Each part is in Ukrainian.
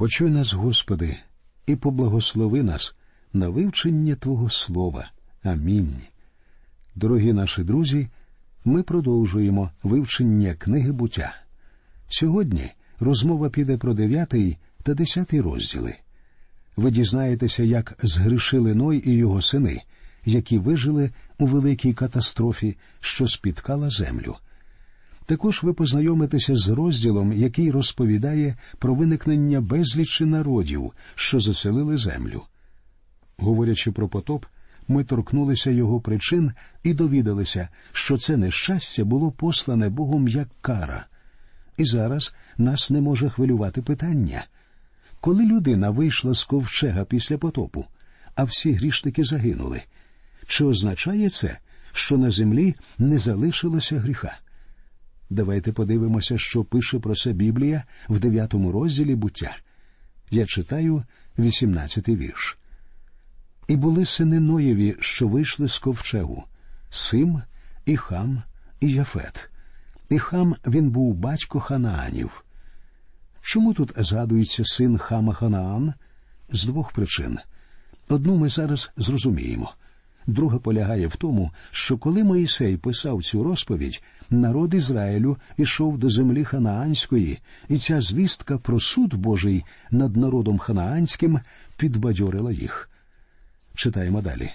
Почуй нас, Господи, і поблагослови нас на вивчення Твого Слова. Амінь. Дорогі наші друзі, ми продовжуємо вивчення книги буття. Сьогодні розмова піде про дев'ятий та десятий розділи. Ви дізнаєтеся, як згрішили Ной і його сини, які вижили у великій катастрофі, що спіткала землю. Також ви познайомитеся з розділом, який розповідає про виникнення безлічі народів, що заселили землю. Говорячи про потоп, ми торкнулися його причин і довідалися, що це нещастя було послане Богом як кара. І зараз нас не може хвилювати питання. Коли людина вийшла з ковчега після потопу, а всі грішники загинули, чи означає це, що на землі не залишилося гріха? Давайте подивимося, що пише про це Біблія в дев'ятому розділі буття. Я читаю вісімнадцятий вірш. І були сини Ноєві, що вийшли з ковчегу Сим, і Хам, і Яфет. І Хам він був батько Ханаанів. Чому тут згадується син Хама Ханаан? З двох причин. Одну ми зараз зрозуміємо. Друга полягає в тому, що коли Моїсей писав цю розповідь, народ Ізраїлю ішов до землі Ханаанської, і ця звістка про суд Божий над народом Ханаанським підбадьорила їх. Читаємо далі.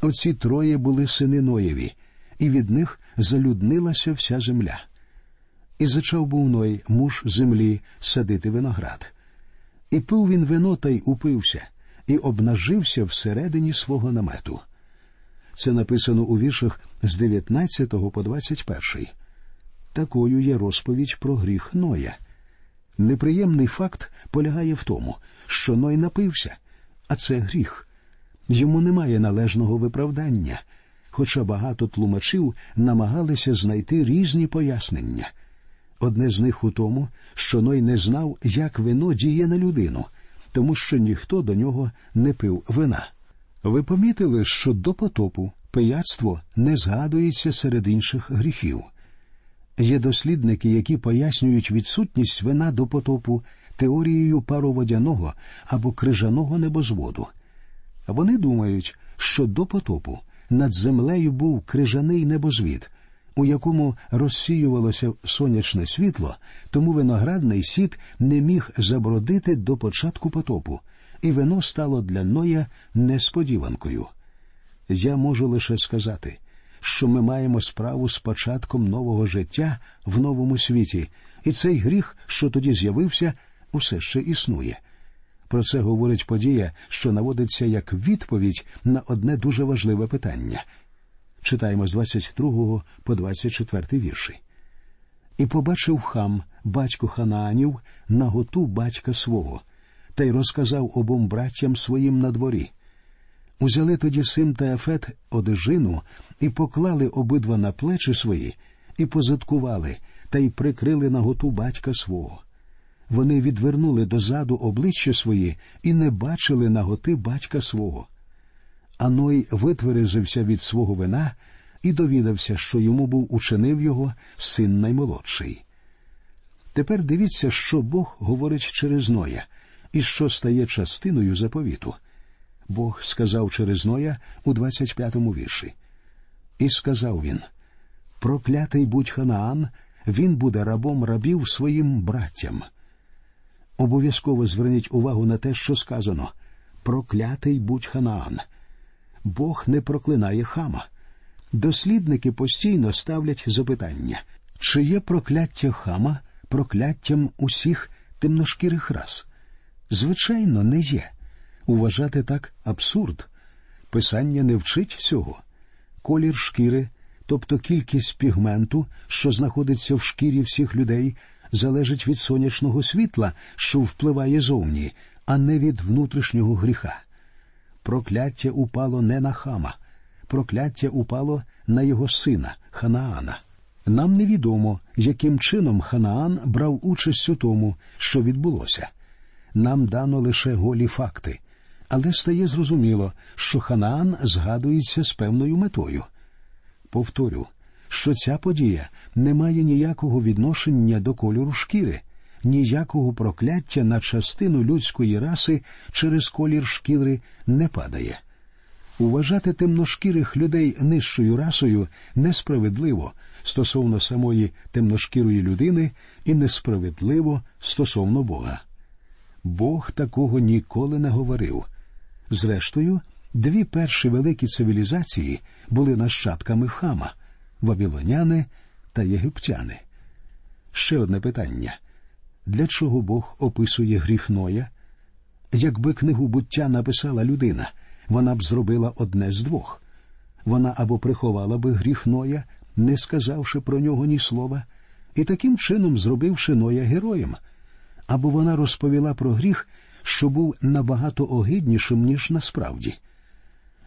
Оці троє були сини Ноєві, і від них залюднилася вся земля. І зачав був Ной, муж землі, садити виноград. І пив він вино та й упився, і обнажився всередині свого намету. Це написано у віршах з 19 по 21. Такою є розповідь про гріх Ноя. Неприємний факт полягає в тому, що Ной напився, а це гріх. Йому немає належного виправдання, хоча багато тлумачів намагалися знайти різні пояснення. Одне з них у тому, що Ной не знав, як вино діє на людину, тому що ніхто до нього не пив вина. Ви помітили, що до потопу пияцтво не згадується серед інших гріхів. Є дослідники, які пояснюють відсутність вина до потопу теорією пароводяного або крижаного небозводу. Вони думають, що до потопу над землею був крижаний небозвід, у якому розсіювалося сонячне світло, тому виноградний сік не міг забродити до початку потопу, і вино стало для Ноя несподіванкою. Я можу лише сказати, що ми маємо справу з початком нового життя в новому світі, і цей гріх, що тоді з'явився, усе ще існує. Про це говорить подія, що наводиться як відповідь на одне дуже важливе питання. Читаємо з 22 по 24 вірші. І побачив хам, батько Ханаанів, наготу батька свого, та й розказав обом браттям своїм на дворі. Узяли тоді Сим та Ефет одежину і поклали обидва на плечі свої, і позадкували, та й прикрили наготу батька свого. Вони відвернули дозаду обличчя свої і не бачили наготи батька свого. Аной витверезився від свого вина і довідався, що йому був учинив його син наймолодший. Тепер дивіться, що Бог говорить через Ноя і що стає частиною заповіту. Бог сказав через Ноя у 25-му вірші. І сказав він Проклятий будь Ханаан, він буде рабом рабів своїм браттям. Обов'язково зверніть увагу на те, що сказано Проклятий будь Ханаан. Бог не проклинає хама. Дослідники постійно ставлять запитання, чи є прокляття хама прокляттям усіх темношкірих рас? Звичайно, не є. Уважати так абсурд. Писання не вчить цього. Колір шкіри, тобто кількість пігменту, що знаходиться в шкірі всіх людей, залежить від сонячного світла, що впливає зовні, а не від внутрішнього гріха. Прокляття упало не на хама, прокляття упало на його сина Ханаана. Нам невідомо, яким чином Ханаан брав участь у тому, що відбулося. Нам дано лише голі факти, але стає зрозуміло, що Ханаан згадується з певною метою. Повторю, що ця подія не має ніякого відношення до кольору шкіри, ніякого прокляття на частину людської раси через колір шкіри не падає. Уважати темношкірих людей нижчою расою несправедливо стосовно самої темношкірої людини і несправедливо стосовно Бога. Бог такого ніколи не говорив. Зрештою, дві перші великі цивілізації були нащадками хама вавілоняни та єгиптяни. Ще одне питання для чого Бог описує гріх Ноя? Якби книгу буття написала людина, вона б зробила одне з двох вона або приховала би гріх Ноя, не сказавши про нього ні слова, і таким чином зробивши Ноя героєм, або вона розповіла про гріх, що був набагато огиднішим, ніж насправді.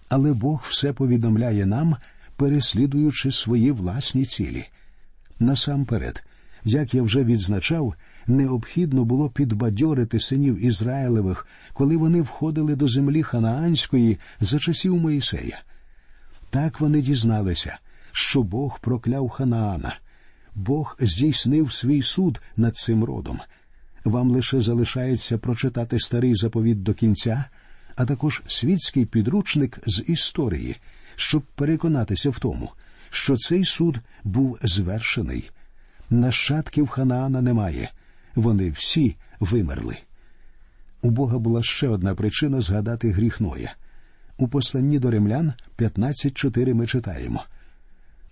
Але Бог все повідомляє нам, переслідуючи свої власні цілі. Насамперед, як я вже відзначав, необхідно було підбадьорити синів Ізраїлевих, коли вони входили до землі Ханаанської за часів Моїсея. Так вони дізналися, що Бог прокляв Ханаана. Бог здійснив свій суд над цим родом. Вам лише залишається прочитати старий заповіт до кінця, а також світський підручник з історії, щоб переконатися в тому, що цей суд був звершений. Нащадків Ханаана немає, вони всі вимерли. У Бога була ще одна причина згадати гріх Ноя. У посланні до римлян 15.4 ми читаємо.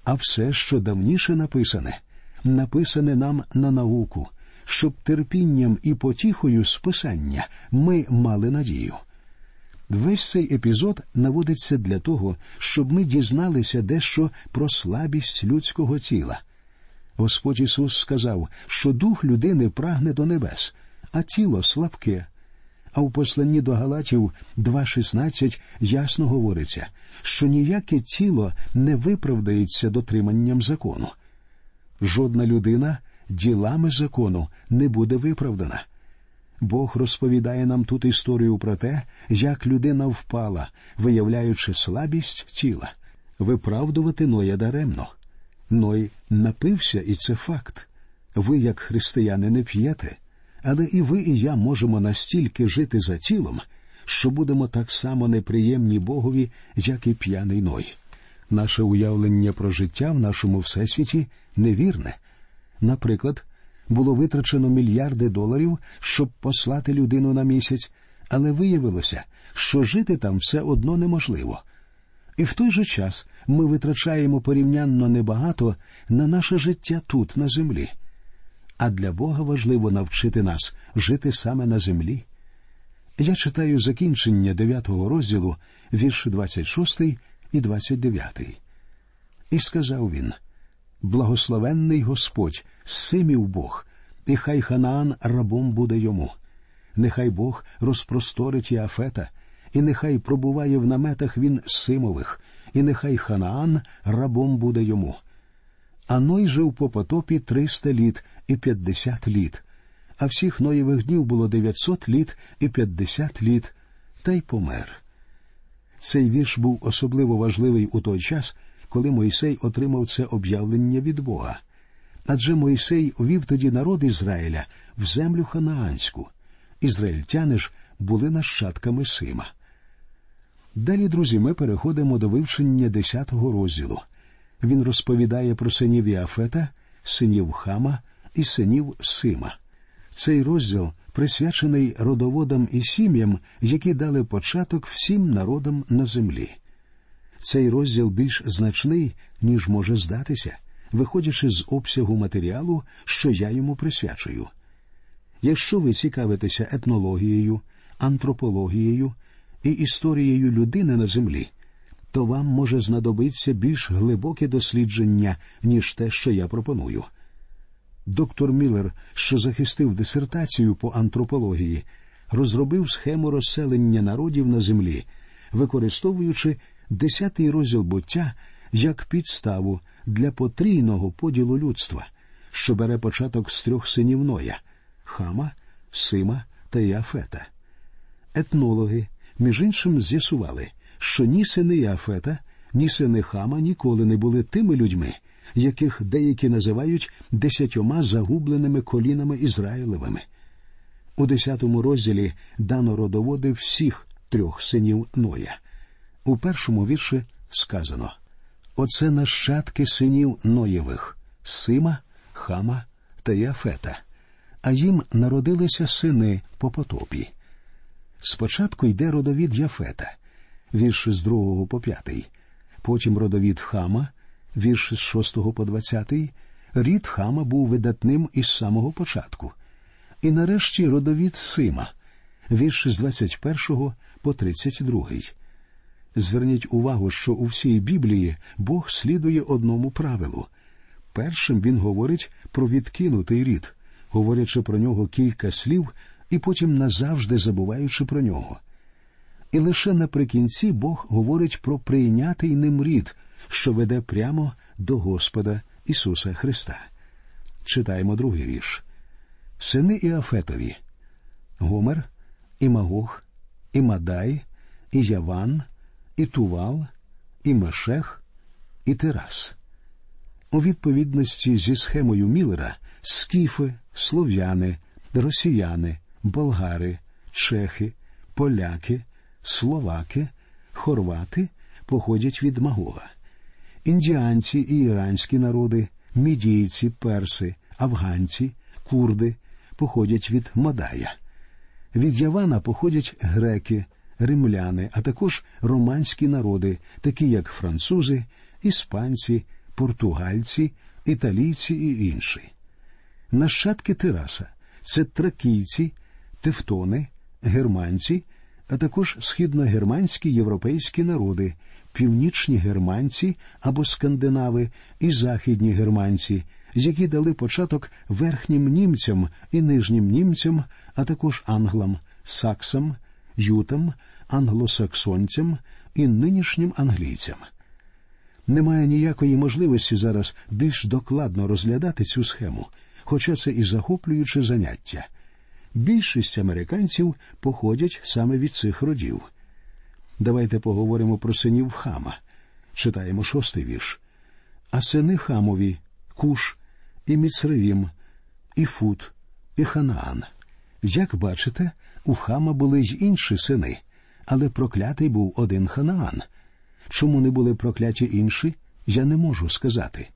А все, що давніше написане, написане нам на науку, щоб терпінням і потіхою списання ми мали надію. Весь цей епізод наводиться для того, щоб ми дізналися дещо про слабість людського тіла. Господь Ісус сказав, що дух людини прагне до небес, а тіло слабке. А в посланні до Галатів 2.16 ясно говориться, що ніяке тіло не виправдається дотриманням закону. Жодна людина ділами закону не буде виправдана. Бог розповідає нам тут історію про те, як людина впала, виявляючи слабість тіла, виправдувати Ноя даремно. Ной напився, і це факт. Ви, як християни, не п'єте, але і ви, і я можемо настільки жити за тілом, що будемо так само неприємні Богові, як і п'яний Ной. Наше уявлення про життя в нашому всесвіті невірне. Наприклад, було витрачено мільярди доларів, щоб послати людину на місяць, але виявилося, що жити там все одно неможливо. І в той же час ми витрачаємо порівнянно небагато на наше життя тут, на землі. А для Бога важливо навчити нас жити саме на землі. Я читаю закінчення 9 розділу, вірші 26 і 29. І сказав він Благословенний Господь, симів Бог, і хай Ханаан рабом буде йому. Нехай Бог розпросторить Яфета, і нехай пробуває в наметах він Симових, і нехай Ханаан рабом буде йому. А Ной жив по потопі триста літ і п'ятдесят літ, а всіх Ноєвих днів було дев'ятсот літ і п'ятдесят літ, та й помер. Цей вірш був особливо важливий у той час, коли Мойсей отримав це об'явлення від Бога. Адже Мойсей увів тоді народ Ізраїля в землю ханаанську. Ізраїльтяни ж були нащадками Сима. Далі, друзі, ми переходимо до вивчення десятого розділу. Він розповідає про синів Іафета, синів Хама і синів Сима. Цей розділ присвячений родоводам і сім'ям, які дали початок всім народам на землі. Цей розділ більш значний, ніж може здатися, виходячи з обсягу матеріалу, що я йому присвячую. Якщо ви цікавитеся етнологією, антропологією і історією людини на землі, то вам може знадобитися більш глибоке дослідження, ніж те, що я пропоную. Доктор Міллер, що захистив дисертацію по антропології, розробив схему розселення народів на землі, використовуючи десятий розділ буття як підставу для потрійного поділу людства, що бере початок з трьох синів Ноя Хама, Сима та Яфета. Етнологи, між іншим, з'ясували, що ні сини Яфета, ні сини Хама ніколи не були тими людьми, яких деякі називають десятьома загубленими колінами Ізраїлевими. У десятому розділі дано родоводи всіх трьох синів Ноя. У першому вірші сказано Оце нащадки синів Ноєвих Сима, Хама та Яфета, а їм народилися сини по потопі. Спочатку йде родовід Яфета, вірші з другого по п'ятий, потім родовід Хама, вірші з шостого по двадцятий. Рід Хама був видатним із самого початку. І нарешті родовід Сима, вірші з 21 по 32. Зверніть увагу, що у всій Біблії Бог слідує одному правилу. Першим він говорить про відкинутий рід, говорячи про нього кілька слів і потім назавжди забуваючи про нього. І лише наприкінці Бог говорить про прийнятий ним рід, що веде прямо до Господа Ісуса Христа. Читаємо другий вірш. Сини Іафетові Гомер, і Магох, і Мадай, і Тувал, і Мешех, і Терас. У відповідності зі схемою Міллера скіфи, слов'яни, росіяни, болгари, чехи, поляки, словаки, хорвати походять від Магога. Індіанці і іранські народи, мідійці, перси, афганці, курди походять від Мадая. Від Явана походять греки, римляни, а також романські народи, такі як французи, іспанці, португальці, італійці і інші. Нащадки Тираса це тракійці, тевтони, германці, а також східногерманські європейські народи, північні германці або скандинави і західні германці, які дали початок верхнім німцям і нижнім німцям, а також англам, саксам, ютам, англосаксонцям і нинішнім англійцям. Немає ніякої можливості зараз більш докладно розглядати цю схему, хоча це і захоплююче заняття. Більшість американців походять саме від цих родів. Давайте поговоримо про синів хама. Читаємо шостий вірш. А сини Хамові, Куш, і Міцревім, і Фут, і Ханаан. Як бачите, у хама були й інші сини, але проклятий був один Ханаан. Чому не були прокляті інші, я не можу сказати.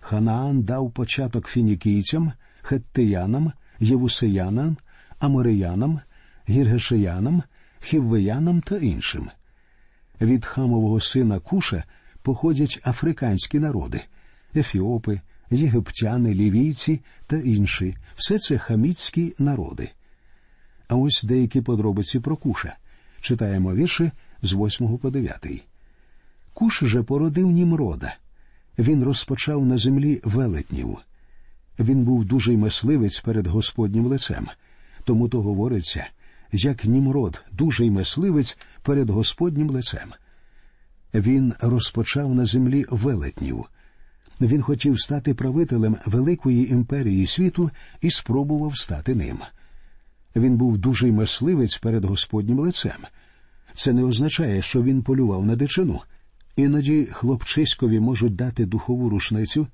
Ханаан дав початок фінікійцям, хеттиянам, євусеянам, амореянам, гіргешеянам, хіввеянам та іншим. Від хамового сина Куша походять африканські народи ефіопи, єгиптяни, лівійці та інші все це хаміцькі народи. А ось деякі подробиці про Куша. Читаємо вірші з 8 по 9. Куш же породив Німрода. Він розпочав на землі велетнів. Він був дужий мисливець перед Господнім лицем. Тому то говориться, як Німрод, дужий мисливець перед Господнім лицем. Він розпочав на землі велетнів. Він хотів стати правителем великої імперії світу і спробував стати ним. Він був дужий мисливець перед Господнім лицем. Це не означає, що він полював на дичину. Іноді хлопчиськові можуть дати духову рушницю,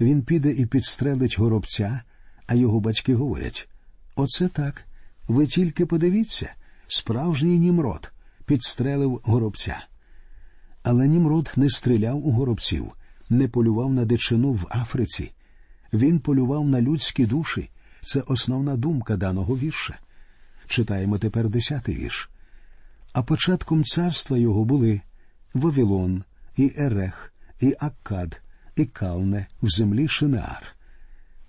він піде і підстрелить горобця, а його батьки говорять Оце так. Ви тільки подивіться, справжній німрод підстрелив горобця. Але німрод не стріляв у горобців, не полював на дичину в Африці. Він полював на людські душі. Це основна думка даного вірша. Читаємо тепер десятий вірш. А початком царства його були Вавилон, і Ерех, і Аккад, і Калне в землі Шинеар.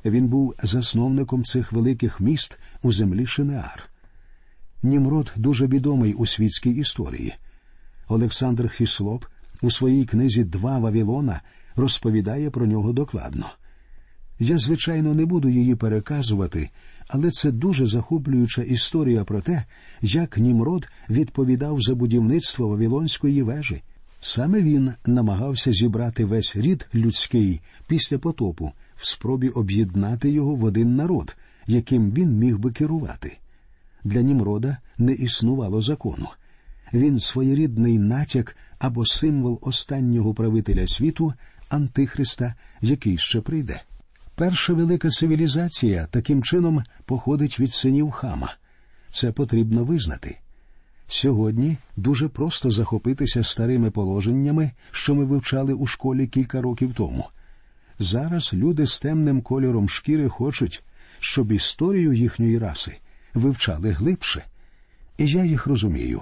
Він був засновником цих великих міст у землі Шинеар. Німрод дуже відомий у світській історії. Олександр Хіслоп у своїй книзі Два Вавилона розповідає про нього докладно. Я, звичайно, не буду її переказувати, але це дуже захоплююча історія про те, як Німрод відповідав за будівництво Вавилонської вежі. Саме він намагався зібрати весь рід людський після потопу в спробі об'єднати його в один народ, яким він міг би керувати. Для Німрода не існувало закону. Він своєрідний натяк або символ останнього правителя світу Антихриста, який ще прийде. Перша велика цивілізація таким чином походить від синів хама. Це потрібно визнати. Сьогодні дуже просто захопитися старими положеннями, що ми вивчали у школі кілька років тому. Зараз люди з темним кольором шкіри хочуть, щоб історію їхньої раси вивчали глибше. І я їх розумію.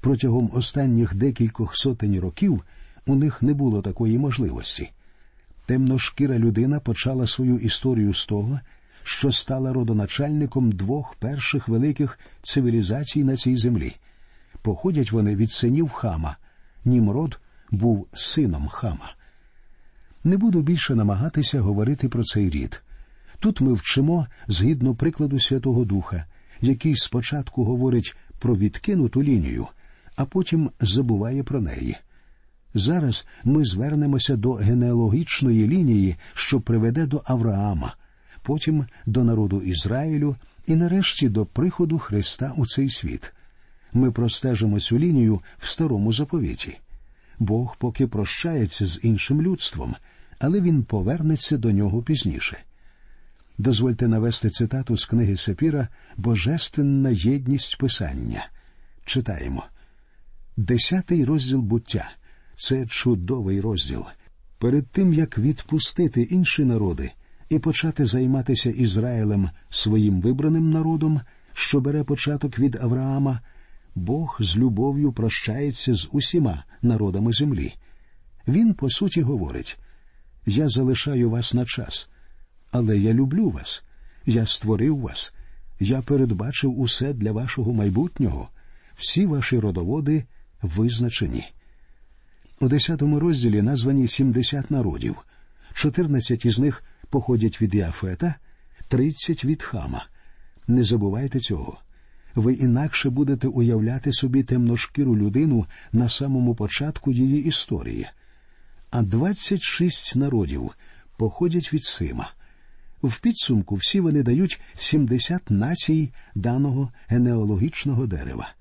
Протягом останніх декількох сотень років у них не було такої можливості. Темношкіра людина почала свою історію з того, що стала родоначальником двох перших великих цивілізацій на цій землі. Походять вони від синів хама. Німрод був сином хама. Не буду більше намагатися говорити про цей рід. Тут ми вчимо згідно прикладу Святого Духа, який спочатку говорить про відкинуту лінію, а потім забуває про неї. Зараз ми звернемося до генеалогічної лінії, що приведе до Авраама, потім до народу Ізраїлю і нарешті до приходу Христа у цей світ. Ми простежимо цю лінію в старому заповіті. Бог поки прощається з іншим людством, але він повернеться до нього пізніше. Дозвольте навести цитату з книги Сапіра Божественна єдність Писання. Читаємо Десятий розділ буття це чудовий розділ. Перед тим як відпустити інші народи і почати займатися Ізраїлем своїм вибраним народом, що бере початок від Авраама, Бог з любов'ю прощається з усіма народами землі. Він, по суті, говорить Я залишаю вас на час, але я люблю вас, я створив вас, я передбачив усе для вашого майбутнього, всі ваші родоводи визначені. У десятому розділі названі 70 народів, 14 із них походять від Іафета, 30 від Хама. Не забувайте цього. Ви інакше будете уявляти собі темношкіру людину на самому початку її історії. А 26 народів походять від Сима. В підсумку всі вони дають 70 націй даного генеалогічного дерева.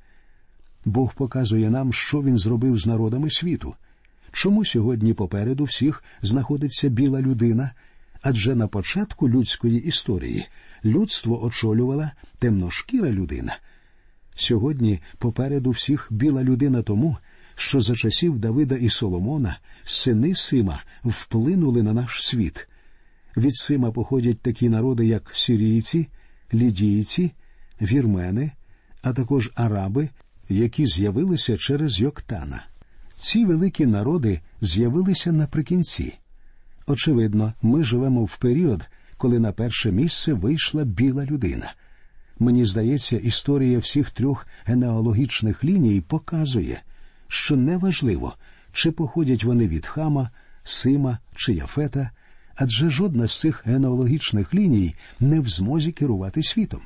Бог показує нам, що він зробив з народами світу. Чому сьогодні попереду всіх знаходиться біла людина? Адже на початку людської історії людство очолювала темношкіра людина. Сьогодні попереду всіх біла людина тому, що за часів Давида і Соломона сини Сима вплинули на наш світ. Від Сима походять такі народи, як сирійці, лідійці, вірмени, а також араби, які з'явилися через Йоктана. Ці великі народи з'явилися наприкінці. Очевидно, ми живемо в період, коли на перше місце вийшла біла людина. Мені здається, історія всіх трьох генеалогічних ліній показує, що неважливо, чи походять вони від хама, Сима чи Яфета, адже жодна з цих генеалогічних ліній не в змозі керувати світом.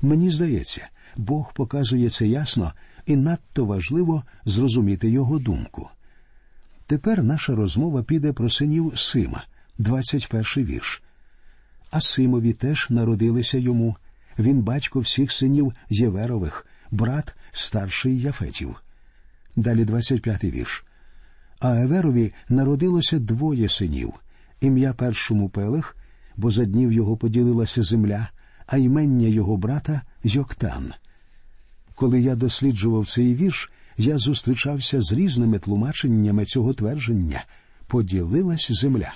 Мені здається, Бог показує це ясно і надто важливо зрозуміти його думку. Тепер наша розмова піде про синів Сима, 21 вірш. А Симові теж народилися йому. Він батько всіх синів Єверових, брат старший Яфетів. Далі 25 вірш. А Еверові народилося двоє синів. Ім'я першому Пелех, бо за днів його поділилася земля, а ймення його брата Йоктан. Коли я досліджував цей вірш, я зустрічався з різними тлумаченнями цього твердження поділилась земля.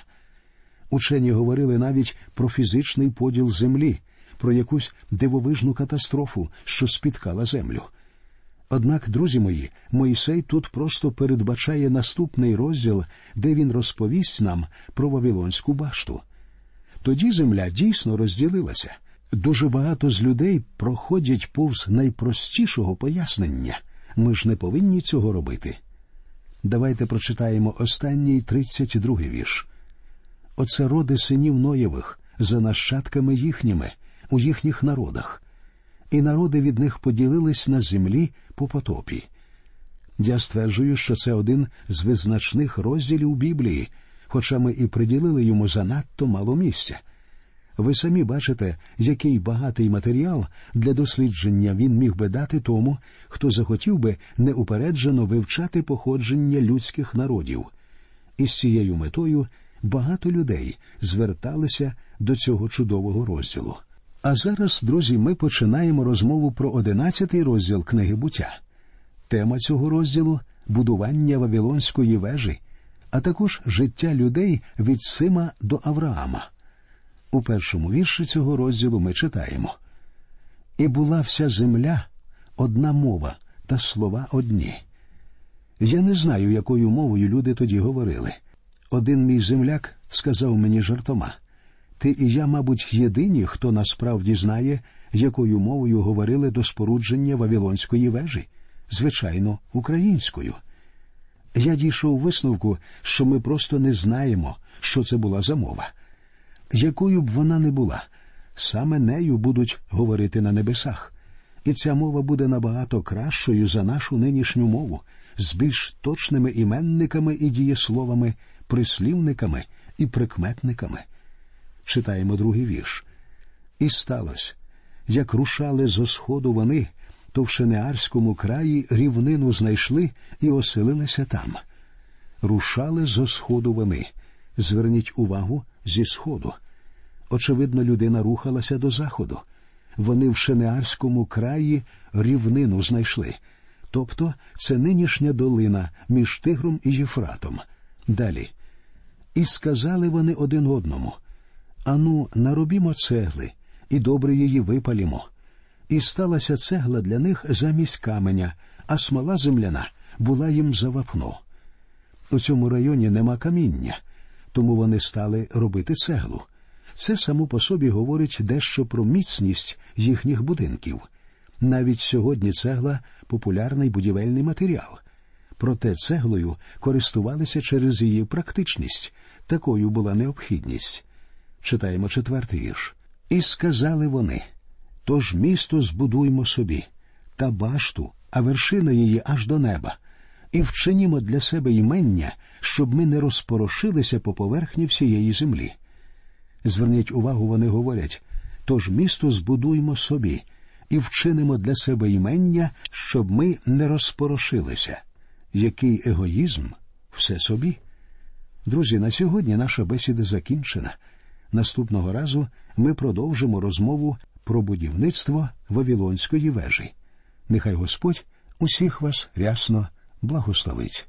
Учені говорили навіть про фізичний поділ землі, про якусь дивовижну катастрофу, що спіткала землю. Однак, друзі мої, Мойсей тут просто передбачає наступний розділ, де він розповість нам про Вавилонську башту. Тоді земля дійсно розділилася. Дуже багато з людей проходять повз найпростішого пояснення. Ми ж не повинні цього робити. Давайте прочитаємо останній 32-й вірш. Оце роди синів Ноєвих за нащадками їхніми, у їхніх народах, і народи від них поділились на землі по потопі. Я стверджую, що це один з визначних розділів Біблії, хоча ми і приділили йому занадто мало місця. Ви самі бачите, який багатий матеріал для дослідження він міг би дати тому, хто захотів би неупереджено вивчати походження людських народів. І з цією метою багато людей зверталися до цього чудового розділу. А зараз, друзі, ми починаємо розмову про одинадцятий розділ книги буття. Тема цього розділу будування Вавилонської вежі, а також життя людей від Сима до Авраама. У першому вірші цього розділу ми читаємо І була вся земля одна мова та слова одні. Я не знаю, якою мовою люди тоді говорили. Один мій земляк сказав мені жартома ти і я, мабуть, єдині, хто насправді знає, якою мовою говорили до спорудження Вавилонської вежі, звичайно, українською. Я дійшов висновку, що ми просто не знаємо, що це була за мова. Якою б вона не була, саме нею будуть говорити на небесах, і ця мова буде набагато кращою за нашу нинішню мову, з більш точними іменниками і дієсловами, прислівниками і прикметниками. Читаємо другий вірш. І сталося, як рушали зо сходу вони, то в Шенеарському краї рівнину знайшли і оселилися там. Рушали зо сходу вони. Зверніть увагу зі сходу. Очевидно, людина рухалася до заходу. Вони в Шенеарському краї рівнину знайшли. Тобто це нинішня долина між Тигром і Єфратом. Далі. І сказали вони один одному Ану, наробімо цегли, і добре її випалімо. І сталася цегла для них замість каменя, а смола земляна була їм за вапно. У цьому районі нема каміння, тому вони стали робити цеглу. Це само по собі говорить дещо про міцність їхніх будинків. Навіть сьогодні цегла популярний будівельний матеріал. Проте цеглою користувалися через її практичність, такою була необхідність. Читаємо четвертий вірш. І сказали вони тож місто збудуймо собі, та башту, а вершина її аж до неба, і вчинімо для себе імення, щоб ми не розпорошилися по поверхні всієї землі. Зверніть увагу, вони говорять тож місто збудуймо собі і вчинимо для себе імення, щоб ми не розпорошилися. Який егоїзм все собі. Друзі, на сьогодні наша бесіда закінчена. Наступного разу ми продовжимо розмову про будівництво Вавилонської вежі. Нехай Господь усіх вас рясно благословить.